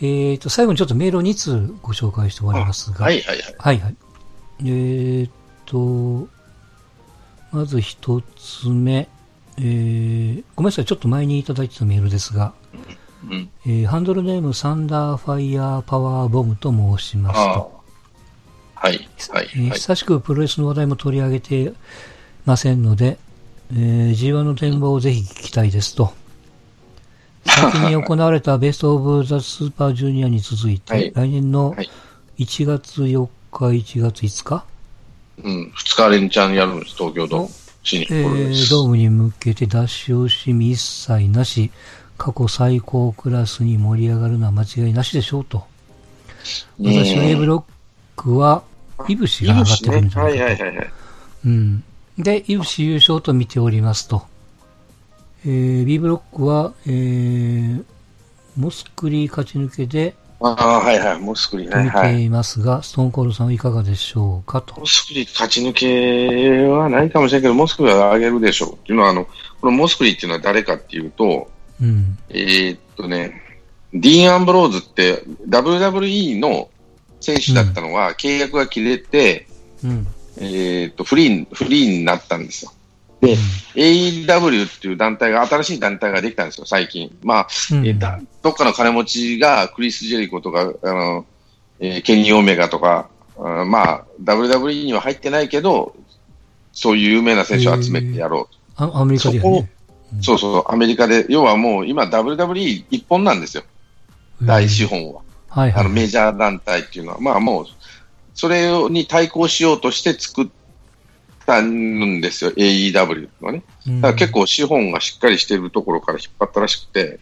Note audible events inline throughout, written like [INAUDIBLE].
えっ、と、最後にちょっとメールを2通ご紹介して終わりますが。はいはいはい。はいはい。えっ、と、まず一つ目、えー、ごめんなさい、ちょっと前にいただいてたメールですが、うん。えーハンドルネームサンダーファイヤーパワーボムと申しますと。。はい。はい。えーはい。久しくプロレスの話題も取り上げてませんので、えー G1 の展望をぜひ聞きたいですと。先に行われたベストオブザスーパージュニアに続いて、はい来年のはい1月4日、1月5日、うん。二日連チャンやるんです、東京ドーム。え。ードームに向けて出し惜しみ一切なし、過去最高クラスに盛り上がるのは間違いなしでしょうと。私は A ブロックは、イブシが上がってくるんじゃなはいいかと。はいはいはい。うん。で、イブシ優勝と見ておりますと。えー、B ブロックは、えー、モスクリー勝ち抜けでああ、はいはい。モスクリね。と見てはい。いますが、ストーンコールドさんはいかがでしょうかとモ。スクリ勝ち抜けはないかもしれないけど、モスクリは上げるでしょう。っていうのは、あの、このモスクリっていうのは誰かっていうと、うん。えーっとね、ディーン・アンブローズって WWE の選手だったのは、契約が切れて、うん。えーっと、フリー、フリーになったんですよ。で、AEW っていう団体が、新しい団体ができたんですよ、最近。まあ、うんえーだどっかの金持ちがクリス・ジェリコとか、あの、えーケニー・オメガとか、あまあ、WWE には入ってないけど、そういう有名な選手を集めてやろうと。あアメリカではね。そうそう、アメリカで、要はもう今 WWE 一本なんですよ、大資本は。はいはい。あのメジャー団体っていうのは。まあもう、それに対抗しようとして作ったんですよ、AEW のね。うんだから結構資本がしっかりしてるところから引っ張ったらしくて、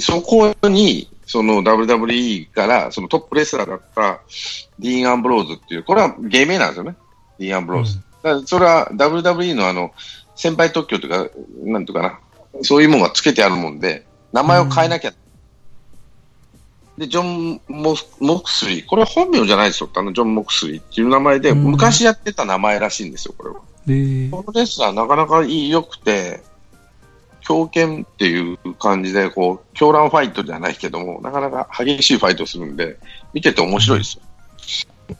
そこに、その WWE から、そのトップレスラーだったディーン・アンブローズっていう、これは芸名なんですよね。ディーン・アンブローズ。うんだからそれは WWE のあの、先輩特許というか、なんていうかな、そういうものがつけてあるもんで、名前を変えなきゃ。で、ジョン・モクスリー、これは本名じゃないですよ、あのジョン・モクスリーっていう名前で、うん昔やってた名前らしいんですよ、これは。えーこのレスラーなかなかいい良くて、強肩っていう感じで、こう、狂乱ファイトじゃないけども、なかなか激しいファイトするんで、見てて面白いですよ。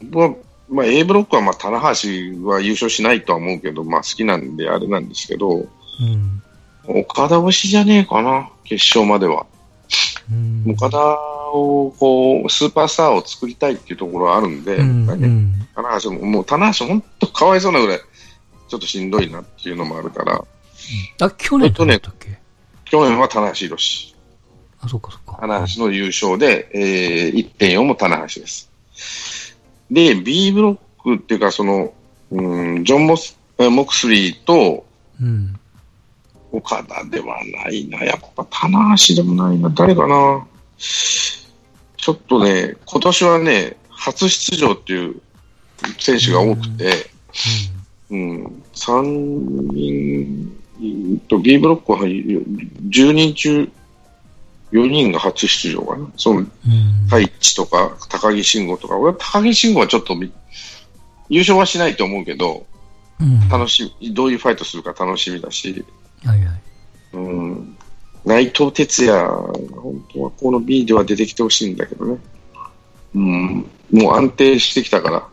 僕はまあ、A ブロックは、まあ、棚橋は優勝しないとは思うけど、まあ、好きなんであれなんですけど、うん。岡田節じゃねえかな、決勝までは。うん岡田を、こう、スーパースターを作りたいっていうところはあるんで、うん棚橋も、もう棚橋本当かわいそうなぐらい、ちょっとしんどいなっていうのもあるから、あ、去年だったっけ？去年は棚橋宏。あ、そっかそっか。棚橋の優勝で、えー、1.4も棚橋です。で、B ブロックっていうか、その、うん、ジョンモス、えーモクスリーとうん。岡田ではないな。やっぱ棚橋でもないな。誰かな。ちょっとね、今年はね、初出場っていう選手が多くて、うん、3人、うんと B ブロックは10人中4人が初出場かな。そのうん。太一とか高木慎吾とか、俺は高木慎吾はちょっとみ優勝はしないと思うけど、うん。楽しみ、どういうファイトするか楽しみだし、はいはい。うん、内藤哲也、本当はこの B では出てきてほしいんだけどね。うん、もう安定してきたから、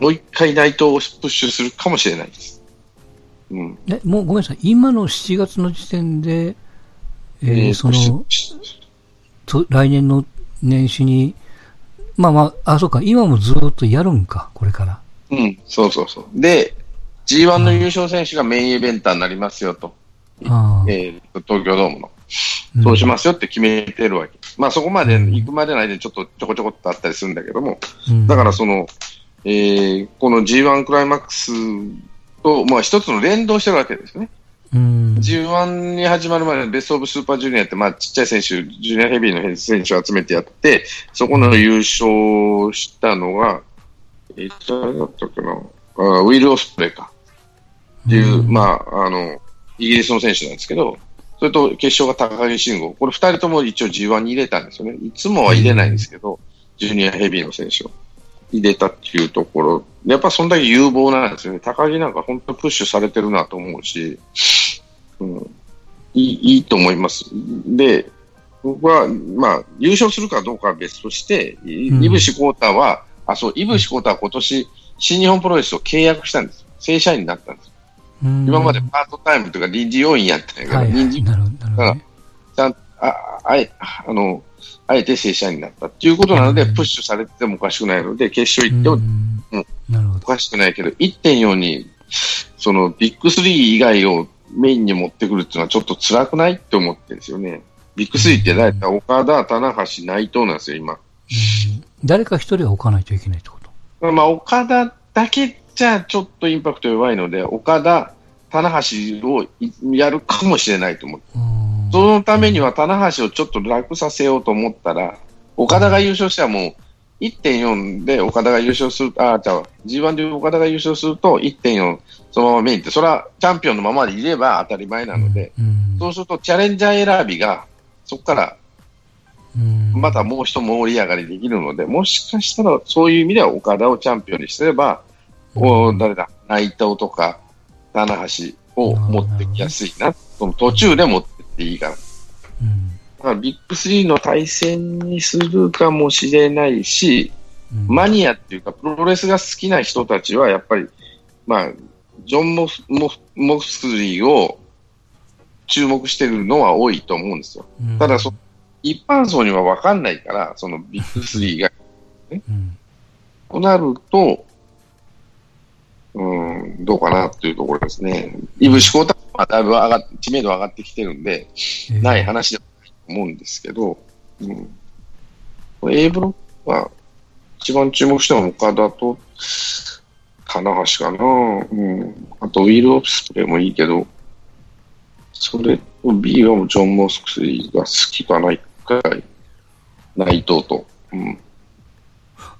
もう一回内藤をプッシュするかもしれないです。うん。え、もうごめんなさい。今の7月の時点で、えーえーその、と来年の年始に、まあまあ、あ、そうか、今もずっとやるんか、これから。うん、そうそうそう。で、G1 の優勝選手がメインイベンターになりますよと。ああ。えー東京ドームの。うんそうしますよって決めてるわけ。まあそこまで行くまでの間にちょっとちょこちょこっとあったりするんだけども、うんだからその、えーこの G1 クライマックスと、まあ一つの連動してるわけですね。うん。G1 に始まる前にベストオブスーパージュニアって、まあちっちゃい選手、ジュニアヘビーの選手を集めてやって、そこの優勝したのが、えー、誰だったっけな、あウィル・オスプレイか。っていう、うんまあ、あの、イギリスの選手なんですけど、それと決勝が高木慎吾。これ二人とも一応 G1 に入れたんですよね。いつもは入れないんですけど、ジュニアヘビーの選手を入れたっていうところ。やっぱそんだけ有望なんですよね。高木なんか本当プッシュされてるなと思うし、うん、いいいいと思います。で、僕は、まあ、優勝するかどうかは別として、いうんイブシコータは、あ、そう、イブシコータは今年、新日本プロレスを契約したんですよ。正社員になったんです今までパートタイムとか臨時要員やったんやけど、はいはい。臨時なるほど、なるほどね。ちゃんあ、あえ、あの、あえて正社員になったっていうことなので、うんプッシュされててもおかしくないので、決勝行ってもうん。おかしくないけど、1.4に、そのビッグ3以外をメインに持ってくるっていうのはちょっと辛くないって思ってるんですよね。ビッグ3って大体岡田、棚橋、内藤なんですよ、今。うん誰か一人は置かないといけないってこと？まあ、岡田だけじゃちょっとインパクト弱いので、岡田、棚橋をいやるかもしれないと思う。うん。そのためには棚橋をちょっと楽させようと思ったら、岡田が優勝したらもう1.4で岡田が優勝する、あ、じゃあ G1 で岡田が優勝すると1.4そのままメインって、それはチャンピオンのままでいれば当たり前なので、うん。そうするとチャレンジャー選びがそこからうん。またもう一盛り上がりできるので、もしかしたらそういう意味では岡田をチャンピオンにすれば、お誰だ、内藤とか棚橋を持ってきやすいな、その途中で持ってっていいから。うん。だからビッグ3の対戦にするかもしれないし、うん。マニアっていうか、プロレスが好きな人たちは、やっぱり、まあ、ジョン・モフモフモフスリーを注目してるのは多いと思うんですよ。うん。ただそ、一般層には分かんないから、そのビッグ3が。うん。となると、うん、どうかなっていうところですね。イブシコータはだいぶ上がっ知名度上がってきてるんで、えー。ない話ではないと思うんですけど、うん、A ブロックは一番注目したのは岡田と棚橋かな、うん、あとウィル・オプスプレイもいいけど、それと B はもうジョン・モスクスリーが好きかな、一回、内藤と。うん、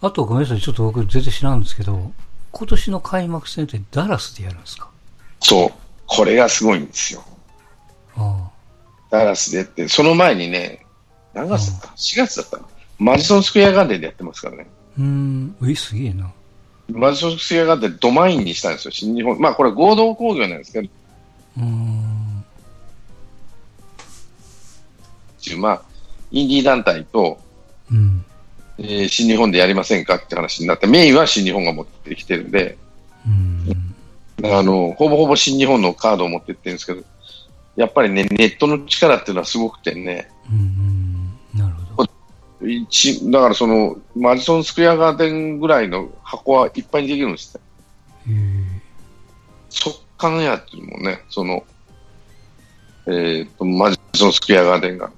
あとごめんなさい、ちょっと僕全然知らんですけど、今年の開幕戦ってダラスでやるんですか？そう、これがすごいんですよ。あダラスでって、その前にね、何月だった ?4 月だったのマジソンスクエアガーデンでやってますからね。あ。うーん、え、すげえな。マジソンスクエアガーデンドマインにしたんですよ、新日本。まあこれ合同工業なんですけど、うーん。まあ、インディー団体と、うん。えー新日本でやりませんかって話になって、メインは新日本が持ってきてるんで、うん。あの、ほぼほぼ新日本のカードを持ってってるんですけど、やっぱりね、ネットの力っていうのはすごくてね、うん。なるほど。一だからその、マジソンスクエアガーデンぐらいの箱はいっぱいにできるんですって。へえ。速乾やっていうのもね、その、えっ、と、マジソンスクエアガーデンが、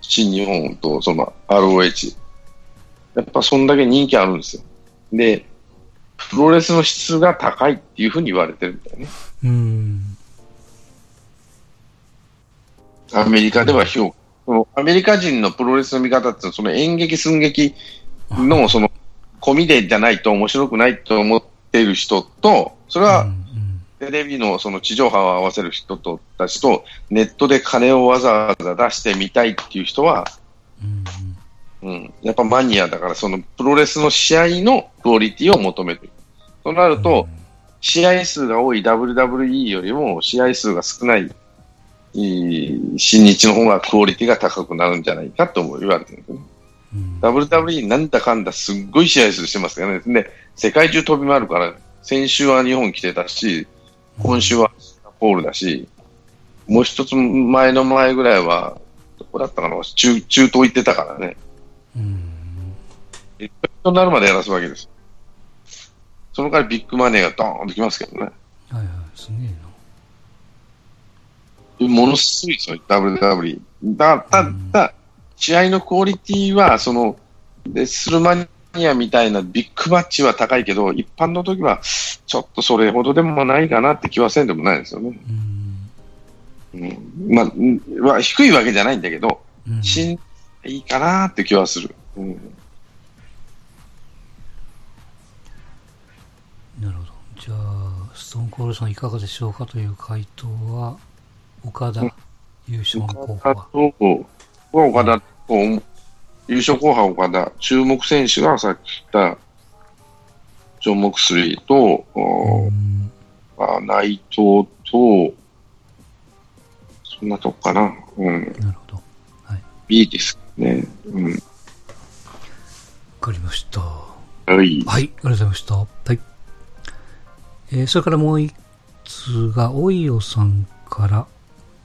新日本とその ROH、やっぱそんだけ人気あるんですよ。で、プロレスの質が高いっていうふうに言われてるみたいね。うん。アメリカでは評価。アメリカ人のプロレスの見方って、その演劇寸劇のその込みでじゃないと面白くないと思っている人と、それはうんテレビのその地上波を合わせる人とたちと、ネットで金をわざわざ出してみたいっていう人は、うん。うん、やっぱマニアだから、そのプロレスの試合のクオリティを求めてる。となると、試合数が多い WWE よりも試合数が少ないいい新日の方がクオリティが高くなるんじゃないかとも言われてるんですよね。うん。WWE なんだかんだすっごい試合数してますからね。で、世界中飛び回るから、先週は日本来てたし、今週はシンガポールだし、もう一つ前の前ぐらいは、どこだったかな、中中東行ってたからね。うん。となるまでやらすわけです。その代わりビッグマネーがドーンときますけどね。はいはい、すげえな。ものすごいですよ、WWE。だ、ただ、試合のクオリティは、その、レスルマニアみたいなビッグマッチは高いけど、一般の時は、ちょっとそれほどでもないかなって気はせんでもないですよね。うん。うん。まあうん、は低いわけじゃないんだけど、うん。しん、いいかなって気はする。うん。なるほど。じゃあ、ストーンコールさんいかがでしょうかという回答は、岡田優勝の候補岡田は。と、岡田と、優勝候補は岡田、注目選手がさっき言った、ジョン・モクスリーと、おうんまあ、内藤と、そんなとこかな。うん。なるほど。はい。いいですね。うん。わかりました。はい。はい、ありがとうございました。はい。えー、それからもう一つが、おいおさんから、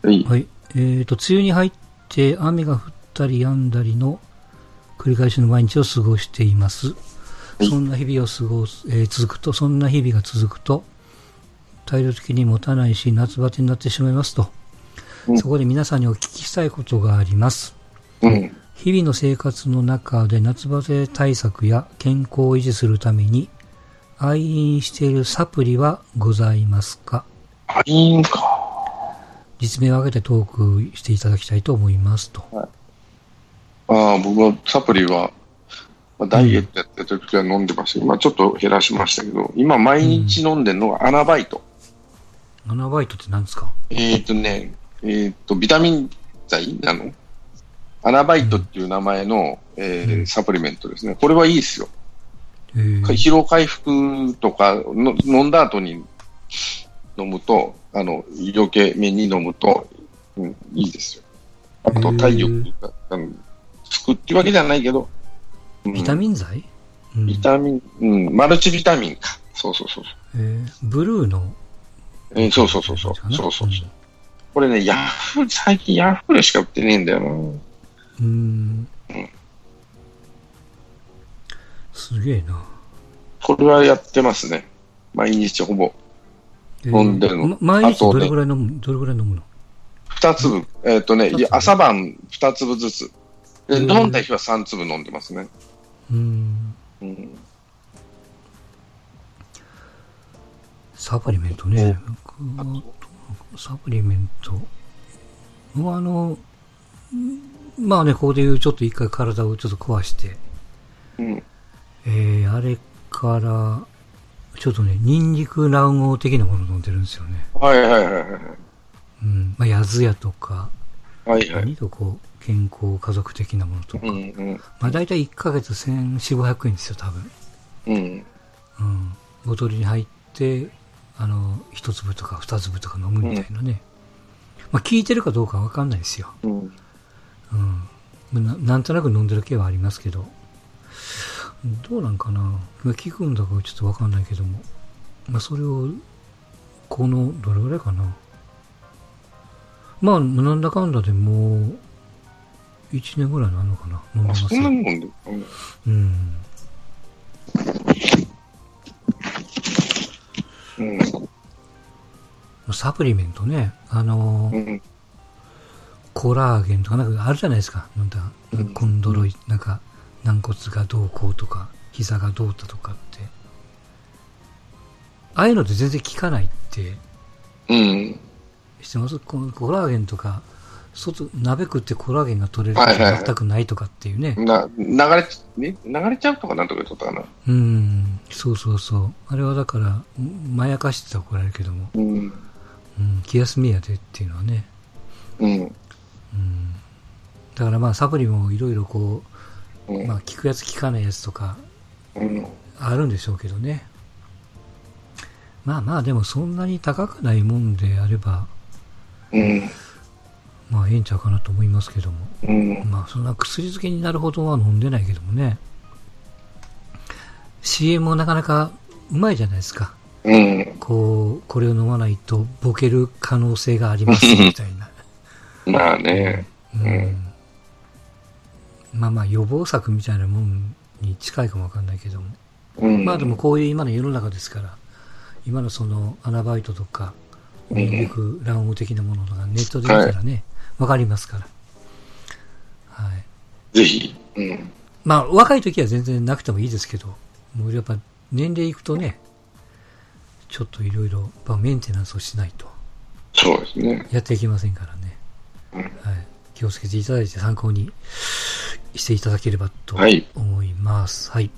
はい。はい。えっ、と、梅雨に入って雨が降ったり止んだりの繰り返しの毎日を過ごしています。いそんな日々を過ごす、えー続くと、そんな日々が続くと、体力的に持たないし、夏バテになってしまいますと。うんそこで皆さんにお聞きしたいことがあります。うん。日々の生活の中で夏バテ対策や健康を維持するために愛飲しているサプリはございますか？あ、いいんか。実名を挙げてトークしていただきたいと思いますと。ああ、僕はサプリは、まあ、ダイエットやってた時は飲んでましたけど、まあちょっと減らしましたけど、今毎日飲んでるのがアナバイト。アナバイトって何ですか？えっ、とね、えっ、と、ビタミン剤なの？アナバイトっていう名前の、えーうんサプリメントですね。これはいいですよ。えー、疲労回復とかの飲んだ後に飲むと、あの、余計めに飲むと、うん、いいですよ。あと体力が、うん、つくっていうわけじゃないけど、うんビタミン剤、うんビタミン、うん、マルチビタミンか。そうそうそう。えーブルーの？えーそうそうそうそう。そうそうそう。これね、ヤフー、最近ヤフーでしか売ってねえんだよな。うん。すげえな。これはやってますね。毎日ほぼ。えー飲んでるのま毎日どれぐらい飲む、どれぐらい飲むの？二粒。えっ、とね、朝晩二粒ずつ。で、うん飲んだ日は三粒飲んでますね。うーん。うん。サプリメントね。サプリメント。まああの、んまあね、ここで言うちょっと一回体をちょっと壊して、うん。えー、あれから、ちょっとね、ニンニク卵黄的なものを飲んでるんですよね。はいはいはいはい。うん。まあ、ヤズヤとか、はいはい。何とこう、健康家族的なものとか。うんうん。まあ、大体1ヶ月1400、500円ですよ、多分。うん。うん。ボトルに入って、あの、一粒とか二粒とか飲むみたいなね。まあ、効いてるかどうかわかんないですよ。うん。うん。まあななんとなく飲んでる系はありますけど。どうなんかな。まあ効くんだかちょっとわかんないけども。まあ、それを、この、どれぐらいかな。まあ、なんだかんだでもう、1年ぐらいなのかな。飲んであ、ますそんなもんで。うんうん。うん。サプリメントね。あのーうん。コラーゲンとかなんかあるじゃないですか。なんだ、うんコンドロイ、なんか、軟骨がどうこうとか、膝がどうだとかって。ああいうのって全然効かないって、うん。してます？ココラーゲンとか、外、鍋食ってコラーゲンが取れるとはいはいはい全くないとかっていうね。な、流れち、ね、流れちゃうとかなんとか言っとったかな。うん、そうそうそう。あれはだから、まやかしてたら怒られるけども、うん。うん、気休めやでっていうのはね。うん。うん。だからまあサプリもいろいろこう、うん。まあ効くやつ効かないやつとか、うん。あるんでしょうけどね。まあまあでもそんなに高くないもんであれば、うん。まあええんちゃうかなと思いますけども。うん。まあそんな薬漬けになるほどは飲んでないけどもね。CM もなかなかうまいじゃないですか。うん。こう、これを飲まないとボケる可能性がありますみたいな。[LAUGHS] まあね。うん。まあまあ予防策みたいなもんに近いかもわかんないけども。うん。まあでもこういう今の世の中ですから、今のそのアナバイトとか、うんニンニク卵黄的なものとかネットで見たらね、わ、かりますから。はい。ぜひ。うん。まあ若い時は全然なくてもいいですけど、もうやっぱ年齢いくとね、ちょっといろいろメンテナンスをしないとそうですね。やっていけませんからね。気をつけていただいて参考にしていただければとはい思います。はい。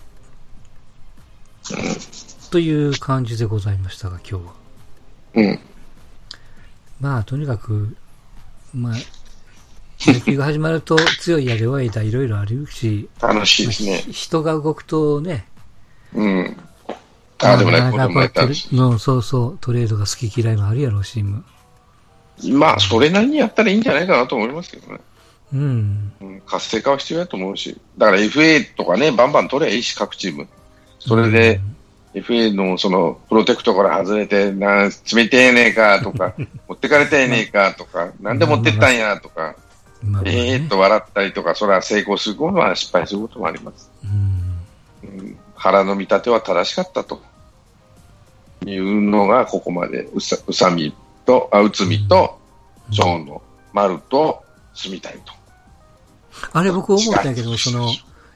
という感じでございましたが、今日は。うん。まあ、とにかく、まあ、野球が始まると強いや弱いだいろいろあるし、楽しいですね。ひ人が動くとね、うん。ああ、でもね、な子供かなかやっそうそう、トレードが好き嫌いもあるやろうし、もまあ、それなりにやったらいいんじゃないかなと思いますけどね。うん。うん活性化は必要だと思うし、だから FA とかね、バンバン取ればいいし、各チーム。それで、FA のそのプロテクトから外れて、な冷てえねえかとか、[LAUGHS] 持ってかれてえねえかとか、なんで持ってったんやとか、えーっと笑ったりとか、それは成功することは失敗することもあります。うん。うん腹の見立ては正しかったというのが、ここまでうさ、うさみと、あ、うつみと、ショーンの丸と住みたいと。あれ僕思ったんやけど、その、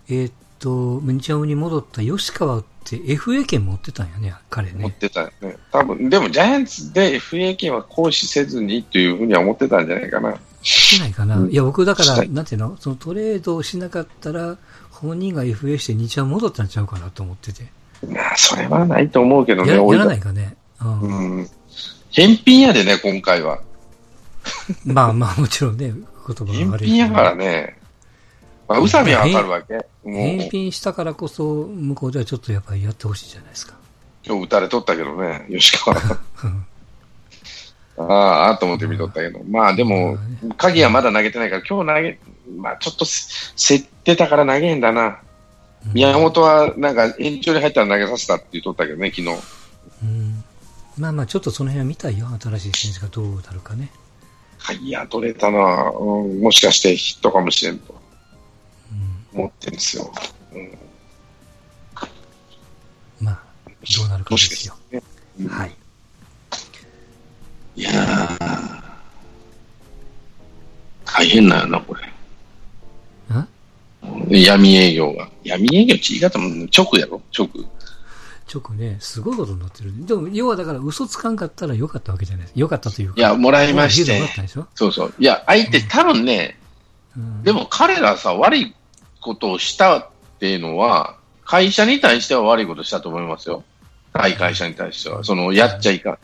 えーっと、ムニチャムに戻った吉川って FA 権持ってたんやね、彼思っね。てたよね。多分、でもジャイアンツで FA 権は行使せずにというふうには思ってたんじゃないかな。してないかな。うんいや、僕だから、なんていうの？そのトレードをしなかったら、本人が FA して日ハム戻ったんちゃうかなと思ってて。まあ、それはないと思うけどね、ややらないかね。うんうん。返品やでね、今回は。まあまあ、もちろんね、言葉が返悪いけど品やからね。まあ、宇佐美はわかるわけ。返品したからこそ、向こうではちょっとやっぱりやってほしいじゃないですか。今日打たれとったけどね、吉川。う [LAUGHS] んああ、ああと思って見とったけど。まあでも、鍵はまだ投げてないから、今日投げ、まあちょっとせ競ってたから投げへんだな。宮本はなんか延長に入ったら投げさせたって言っとったけどね、昨日。うんまあまあ、ちょっとその辺は見たいよ。新しい選手がどうなるかね。鍵は取れたな、うん、もしかしてヒットかもしれんとうん思ってるんですよ。うん、まあ、どうなるかもしかですよ。ね。うんはい。いやー、大変だよな、これ。あ闇営業が。闇営業って言い方も直やろ？直。直ね、すごいことになってる。でも、要はだから嘘つかんかったらよかったわけじゃないですか。よかったというか。いや、もらいましてったんでしょ、そうそう。いや、相手多分ね、うん、でも彼らさ、悪いことをしたっていうのは、会社に対しては悪いことしたと思いますよ。対会社に対しては。その、やっちゃいかん。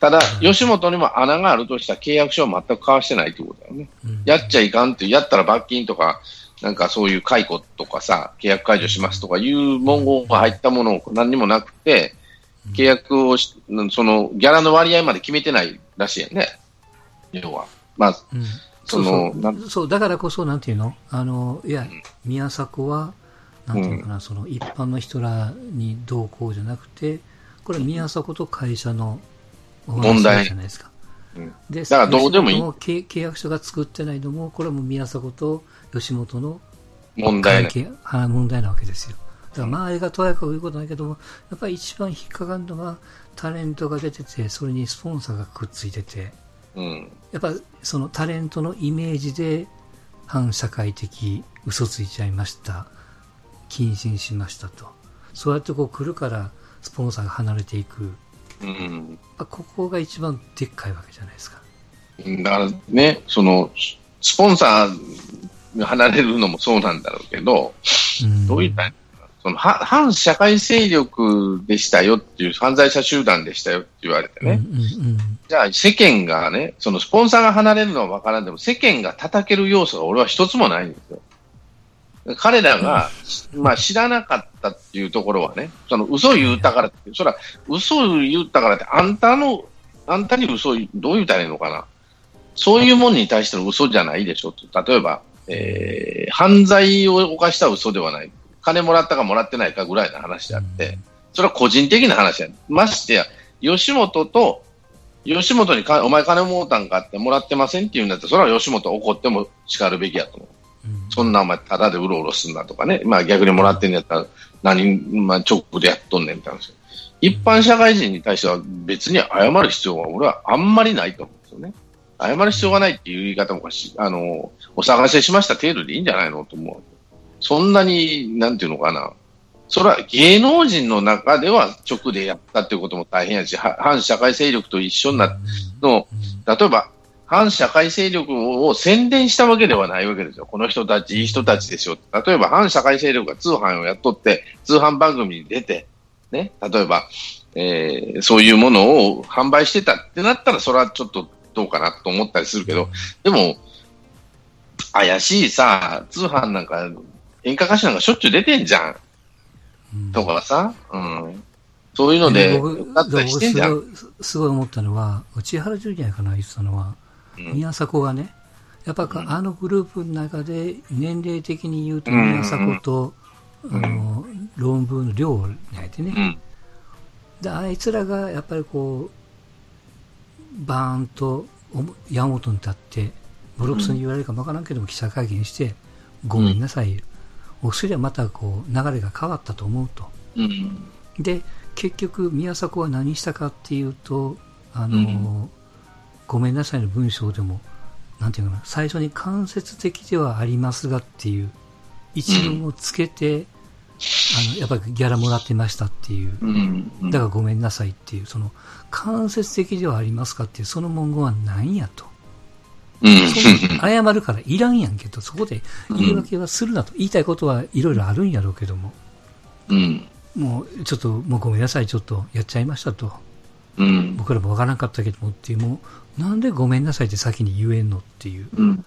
ただ、吉本にも穴があるとした契約書を全く交わしてないってことだよね。うんやっちゃいかんって、やったら罰金とか、なんかそういう解雇とかさ、契約解除しますとかいう文言が入ったものを何にもなくて、契約をし、その、ギャラの割合まで決めてないらしいやんね。要は。まあ、うん。そのそうだからこそ、なんていうの？あの、いや、宮迫は、なんていうのかな、その一般の人らにどうこうじゃなくて、これは宮迫と会社のお問題じゃないですか。うん。で、だからどうでもいい。契契約書が作ってないのも、これはもう宮迫と吉本の問題ない。関係、は問題なわけですよ。だから周りがとやかく言うことないけども、やっぱり一番引っかかるのは、タレントが出てて、それにスポンサーがくっついてて、うん。やっぱそのタレントのイメージで反社会的嘘ついちゃいました。謹慎しましたと。そうやってこう来るから、スポンサーが離れていく。うん。ここが一番でっかいわけじゃないですか。だからね、その、スポンサーが離れるのもそうなんだろうけど、うん、どういったそのは反社会勢力でしたよっていう、犯罪者集団でしたよって言われてね、うんうんうんじゃあ世間がね、そのスポンサーが離れるのは分からんでも、世間が叩ける要素が俺は一つもないんですよ。彼らが、まあ知らなかったっていうところはね、その嘘言ったからって、そら、嘘言ったからって、あんたの、あんたに嘘言う、どう言ったらいいのかな。そういうもんに対しての嘘じゃないでしょと。例えば、えー、犯罪を犯した嘘ではない。金もらったかもらってないかぐらいの話であって、それは個人的な話や。ましてや、吉本と、吉本にか、お前金もうたんかってもらってませんって言うんだったら、それは吉本怒っても叱るべきやと思う。うんそんなお前、ただでうろうろすんなとかね。まあ逆にもらってんやったら、何、まあ直でやっとんねんみたいな話。一般社会人に対しては別に謝る必要は俺はあんまりないと思うんですよね。謝る必要がないっていう言い方もし、あの、お探ししました程度でいいんじゃないのと思う。そんなに、なんていうのかな。それは芸能人の中では直でやったっていうことも大変やし、反社会勢力と一緒になっの、例えば、反社会勢力を宣伝したわけではないわけですよ。この人たち、いい人たちですよ。例えば、反社会勢力が通販をやっとって、通販番組に出て、ね、例えば、えーそういうものを販売してたってなったら、それはちょっとどうかなと思ったりするけど、でも、怪しいさ、通販なんか、演歌歌手なんかしょっちゅう出てんじゃん。うん。とかさ、うん。そういうので、僕だったりしてんじゃん。僕すごい思ったのは、千原ジュニアかな言ってたのは、うん。宮迫がね、やっぱあのグループの中で年齢的に言うと宮迫と、あの論文の量やってね、であいつらがやっぱりこうバーンと山本に立ってボロクソに言われるかもわからんけども記者会見してごめんなさい、お薬はまたこう流れが変わったと思うと、で結局宮迫は何したかっていうとあの、ごめんなさいの文章でもなんていうかな、最初に間接的ではありますがっていう一文をつけて、うん、あの、やっぱりギャラもらってましたっていう、だからごめんなさいっていう、その、間接的ではありますかっていう、その文言は何やと。うん、謝るからいらんやんけど、そこで言い訳はするなと。言いたいことはいろいろあるんやろうけども。うん、もう、ちょっと、もうごめんなさい、ちょっとやっちゃいましたと。うん、僕らもわからなかったけどもっていう、もう、なんでごめんなさいって先に言えんのっていう。うん、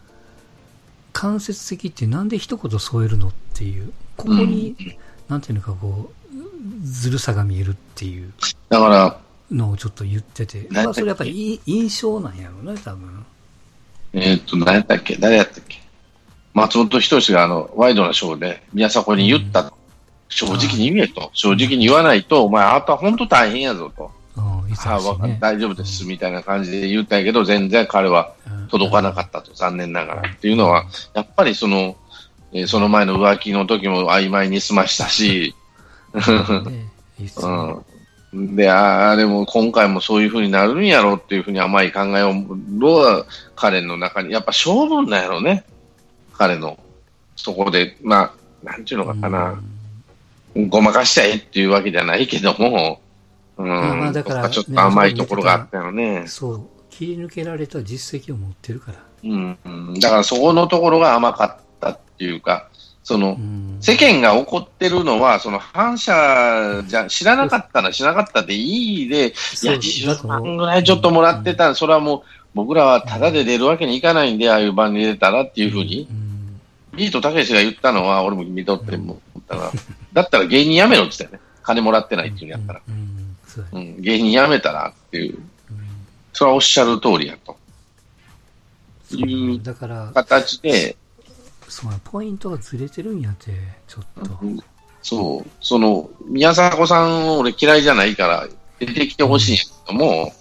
間接的ってなんで一言添えるのっていう。ここに、うん、なんていうのかこう、ずるさが見えるっていう。だから、のをちょっと言ってて。まあ、それやっぱり印象なんやろうね、多分。えっと、何やったっけ？誰やったっけ？松本人志があの、ワイドなショーで宮迫に言った、うん、正直に言えと。正直に言わないと、お前、あなた本当大変やぞと。ね、大丈夫です、みたいな感じで言ったんやけど、全然彼は届かなかったと、残念ながら。っていうのは、やっぱりその、えー、その前の浮気の時も曖昧に済ましたし、うん、で、ああ、でも今回もそういうふうになるんやろうっていうふうに甘い考えを、は彼の中に、やっぱ勝負なんやろうね。彼の。そこで、まあ、なんていうのかな。ごまかしたいっていうわけじゃないけども、うん、まあだから、ちょっと甘いところがあったよね。そう。切り抜けられた実績を持ってるから。うん。だからそこのところが甘かったっていうか、その、世間が怒ってるのは、その反射じゃ、知らなかったら知らなかったでいいで、いや、10万ぐらいちょっともらってたら、それはもう、僕らはタダで出るわけにいかないんで、ああいう番に出たらっていうふうに、ビートたけしが言ったのは、俺も見とって思ったら、だったら芸人辞めろって言ったよね。金もらってないっていうんやったら。うん、芸人辞めたらっていう、それはおっしゃる通りやと。いう形で、そうポイントがずれてるんやって、ちょっと。そう、その、宮迫さん俺嫌いじゃないから出てきてほしいんやけども、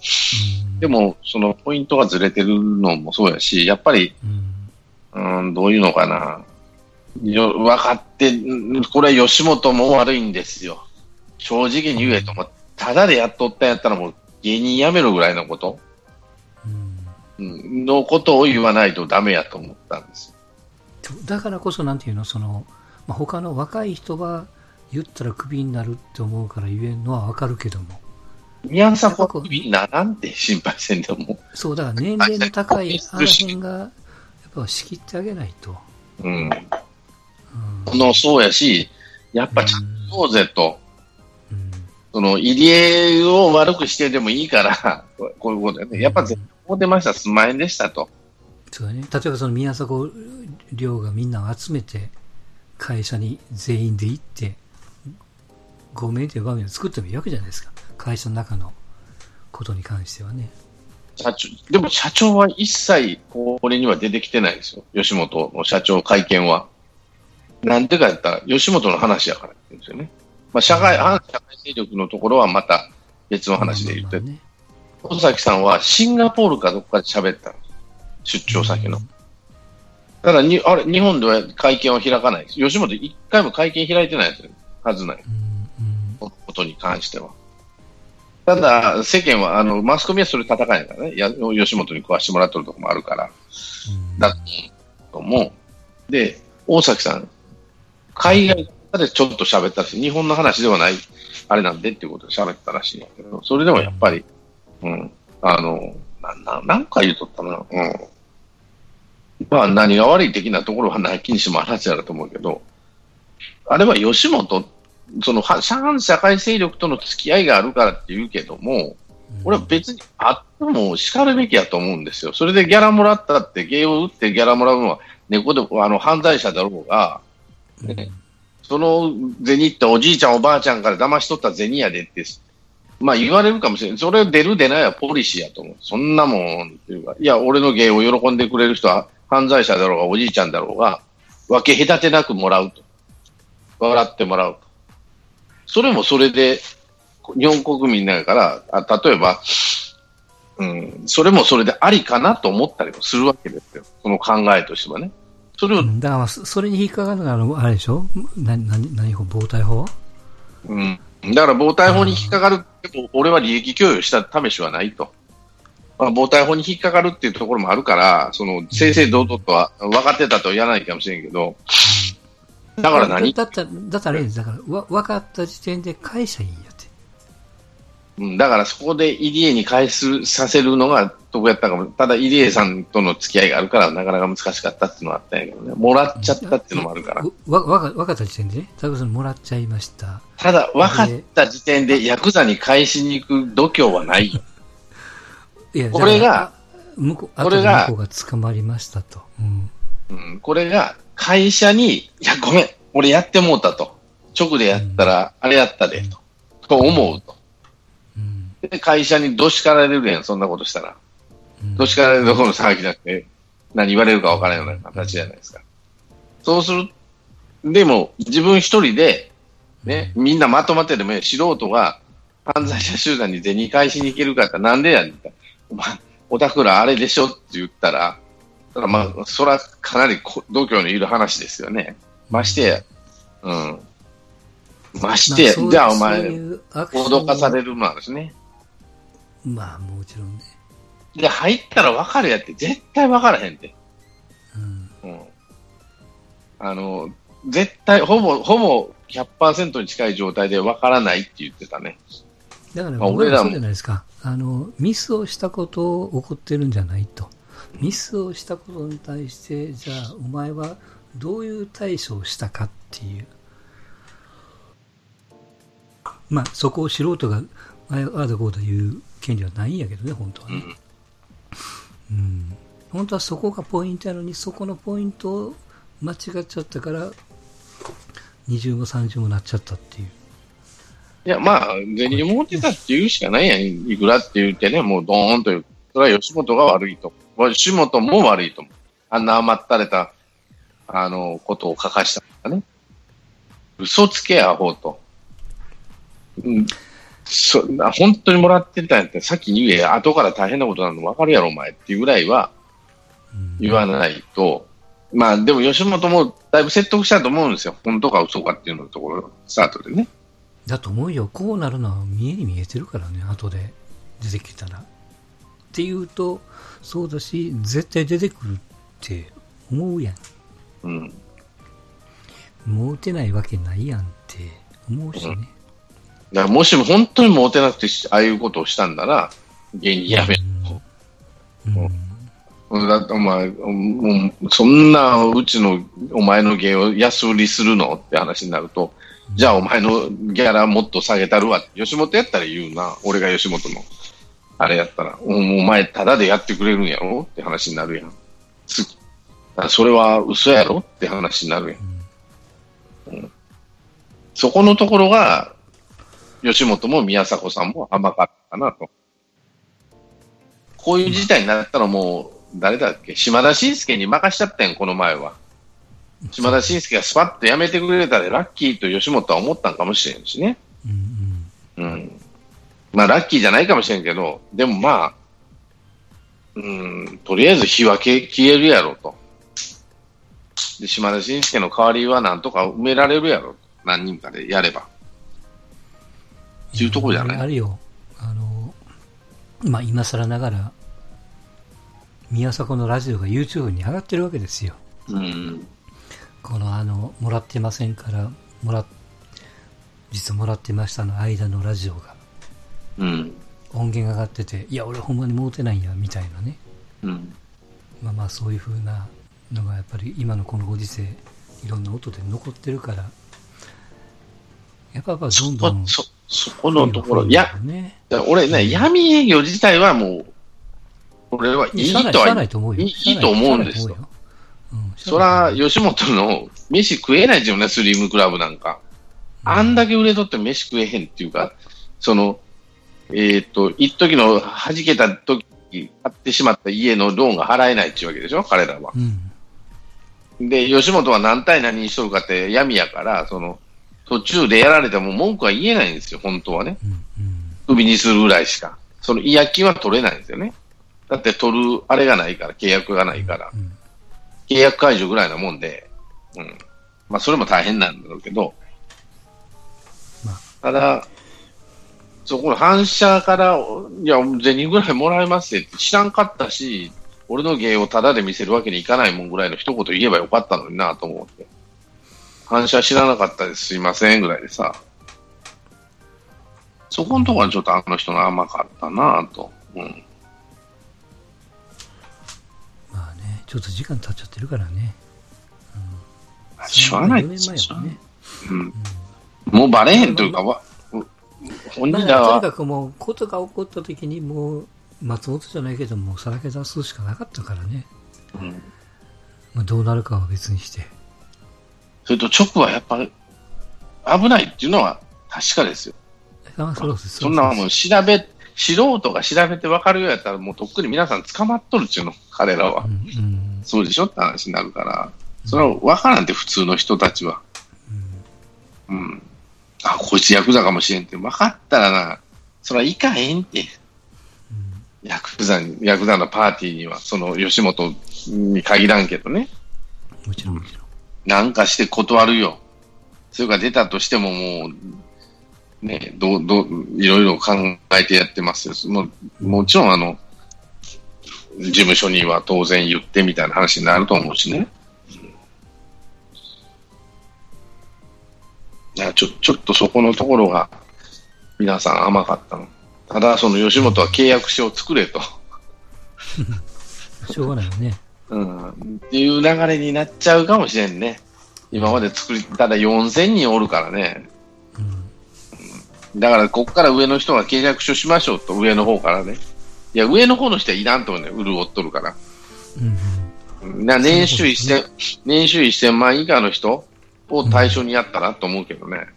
うん、でも、そのポイントがずれてるのもそうやし、やっぱり、うん、うんどういうのかな。よ分かって、これは吉本も悪いんですよ。正直に言えと思って。ただでやっとったんやったらもう芸人辞めろぐらいのこと、うん、のことを言わないとダメやと思ったんですだからこそなんていうのその、まあ、他の若い人は言ったらクビになるって思うから言えんのはわかるけども。宮迫クビにならんて心配せんでも。そうだから年齢の高いあの辺がやっぱ仕切ってあげないと。うん、うん、のそうやしやっぱちゃんとぜと、その入江を悪くしてでもいいから、こういうことね。やっぱ絶対出ました、数万円でしたと。そうだね。例えばその宮迫亮がみんなを集めて、会社に全員で行って、ごめんという場面を作ってもいいわけじゃないですか。会社の中のことに関してはね。社長、でも社長は一切これには出てきてないですよ。吉本の社長会見は。なんでかやったら、吉本の話やからですよね。まあ、社会、反社会勢力のところはまた別の話で言って、ね、尾崎さんはシンガポールかどこかで喋った出張先の。ただに、あれ、日本では会見を開かないです。吉本一回も会見開いてない。はずない。ことに関しては。ただ、世間は、あの、マスコミはそれ戦いだからね。や吉本に食わしてもらってるところもあるから。だと思う。で、大崎さん、海外でちょっと喋ったし、日本の話ではない、あれなんで？っていうことで喋ったらしいんやけど、それでもやっぱり、うん、あの、な、な、なんか言うとったな、うん。まあ何が悪い的なところはなきにしも話やると思うけど、あれは吉本、その反社会勢力との付き合いがあるからって言うけども、俺は別にあっても叱るべきやと思うんですよ。それでギャラもらったって、芸を打ってギャラもらうのは、猫で、あの、犯罪者だろうが、ね、その銭っておじいちゃんおばあちゃんから騙し取った銭やでって、まあ言われるかもしれない。それ出る出ないはポリシーやと思う。そんなもんっていうか、いや、俺の芸を喜んでくれる人は犯罪者だろうがおじいちゃんだろうが、分け隔てなくもらうと。笑ってもらうと。それもそれで、日本国民だからあ、例えば、うん、それもそれでありかなと思ったりもするわけですよ。その考えとしてはね。それを、うん、だから、それに引っかかるのは、あれでしょ？何、何、何法、防体法うん。だから、防体法に引っかかるけど、俺は利益供与した試しはないと。まあ、防体法に引っかかるっていうところもあるから、その、正々堂々とは分かってたとは言わないかもしれんけど、だから何？だったら、だったらだから、わ、分かった時点で返しゃいいよって。うん、だからそこで入江に返す、させるのが得やったかも。ただ入江さんとの付き合いがあるから、なかなか難しかったっていうのはあったんやけどね。もらっちゃったっていうのもあるから。わ、わか、分かった時点でね。田さんもらっちゃいました。ただ、分かった時点でヤクザに返しに行く度胸はないよ。いや、これが、向こう、これが、向こうが捕まりましたと。うん。うん、これが、会社に、いや、ごめん、俺やってもうたと。直でやったら、あれやったで、と。と思うと。で、会社にどしかられるやん、そんなことしたら。どしかられるどころの騒ぎなくて、何言われるかわからないような形じゃないですか。そうする、でも、自分一人で、ね、みんなまとまってでも素人が犯罪者集団に銭返しに行けるかってなんでやねん。お前、[LAUGHS] おたくらあれでしょって言ったら、ただまあ、それはかなり度胸のいる話ですよね。ましてや、うん。ましてや、まあ、じゃあお前、脅かされるもあるしね。まあ、もちろんね。で、入ったら分かるやって、絶対分からへんって。うん。うん。あの、絶対、ほぼ、ほぼ100%に近い状態で分からないって言ってたね。だから、俺らもそうじゃないですか。あの、ミスをしたことを怒ってるんじゃないと。ミスをしたことに対して、じゃあ、お前はどういう対処をしたかっていう。まあ、そこを素人が、ああだこうだ言う権利はないんやけどね、本当はね。うん。本当はそこがポイントやのに、そこのポイントを間違っちゃったから、20も30もなっちゃったっていう。いや、まあ、銭持ってたって言うしかないやん。いくらって言ってね、もうドーンという。それは吉本が悪いと。吉本も悪いと思う。あんな甘ったれた、あの、ことを書かしたね。嘘つけアホと。うん。そ本当にもらってたんやったら先に言え、後から大変なことなの分かるやろ、お前っていうぐらいは言わないと、うん、まあでも吉本もだいぶ説得したと思うんですよ。本当か嘘かっていうのところ、スタートでね。だと思うよ。こうなるのは見えに見えてるからね、後で出てきたら。っていうと、そうだし、絶対出てくるって思うやん。うん。もう打てないわけないやんって思うしね。うんだからもしも本当にモテなくて、ああいうことをしたんだら、芸人やめろ。うん、だってお前、もうそんなうちのお前の芸を安売りするのって話になると、じゃあお前のギャラもっと下げたるわ。吉本やったら言うな。俺が吉本の。あれやったら。お前ただでやってくれるんやろって話になるやん。それは嘘やろって話になるやん。うん、そこのところが、吉本も宮迫さんも甘かったかなと。こういう事態になったらもう、誰だっけ？島田紳介に任しちゃったんこの前は。島田紳介がスパッとやめてくれたらラッキーと吉本は思ったんかもしれんしね。うん、うん。まあ、ラッキーじゃないかもしれんけど、でもまあ、うん、とりあえず日分け消えるやろと。で、島田紳介の代わりはなんとか埋められるやろ。何人かでやれば。っていうところじゃない？あるよ。あの、まあ、今更ながら、宮迫のラジオが YouTube に上がってるわけですよ。うん。このあの、もらってませんから、もら、実はもらってましたの間のラジオが。うん。音源が上がってて、いや、俺ほんまに持てないんや、みたいなね。うん。まあまあ、そういう風なのが、やっぱり今のこのご時世、いろんな音で残ってるから、やっぱどんどんそそこのところ、いや、俺ね、闇営業自体はもう、俺はいいとは、いいと思うんですよ。そら、吉本の飯食えないですよね、スリムクラブなんか。あんだけ売れとって飯食えへんっていうか、その、えっ、と、一時の弾けた時買ってしまった家のローンが払えないっていうわけでしょ、彼らは。うん。で、吉本は何対何にしとるかって闇やから、その、途中でやられても文句は言えないんですよ、本当はね。うん。うん。にするぐらいしか。その違約金は取れないんですよね。だって取る、あれがないから、契約がないから。うん。契約解除ぐらいなもんで、うん。まあ、それも大変なんだろうけど、まあただ、そこの反社から、いや、銭ぐらいもらえますって知らんかったし、俺の芸をタダで見せるわけにいかないもんぐらいの一言言えばよかったのになと思って。反射知らなかったです、すいませんぐらいでさ。そこのところはちょっとあの人の甘かったなと。うん。ちょっと時間経っちゃってるからね。しょうがない4ですよね。うん。もうバレへんというか、わ本まあ、人らはとにか、くもう、ことが起こった時にもう、松本じゃないけども、さらけ出すしかなかったからね。うんまあ、どうなるかは別にして。それと直はやっぱり危ないっていうのは確かですよ。あそうです。そんなもん調べ、素人が調べて分かるようやったらもうとっくに皆さん捕まっとるっちゅうの、彼らは。そうでしょって話になるから。それは分からんって普通の人たちは。うん。あ、こいつヤクザかもしれんって分かったらな、それはいかへんって。ヤクザに、ヤクザのパーティーには、その吉本に限らんけどね。もちろん、もちろん。なんかして断るよ。それが出たとしてももう、ね、どう、どう、いろいろ考えてやってますよ。もうもちろんあの、事務所には当然言ってみたいな話になると思うしね。いや、ちょ、ちょっとそこのところが、皆さん甘かったの。ただ、その吉本は契約書を作れと。しょうがないよね。[LAUGHS] うん、っていう流れになっちゃうかもしれんね。今まで作り、ただ4000人おるからね。うん。だから、ここから上の人が契約書しましょうと、上の方からね。いや、上の方の人はいらんと思うね。潤っとるから。うん、な年収そうですね1000、年収1000万以下の人を対象にやったらと思うけどね。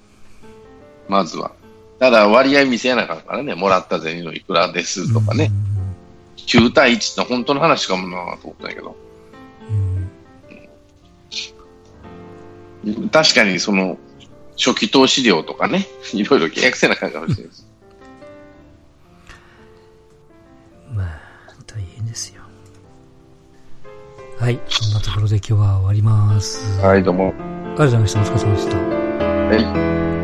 まずは。ただ、割合見せやなあかんからね。もらった銭のいくらですとかね。9対1って本当の話かもなと思ったんやけど。うん。確かにその初期投資料とかね、いろいろ契約せなあかんかもしれないです。ですよ。はい。そんなところで今日は終わります。はい、どうも。ありがとうございました。お疲れ様でした。はい。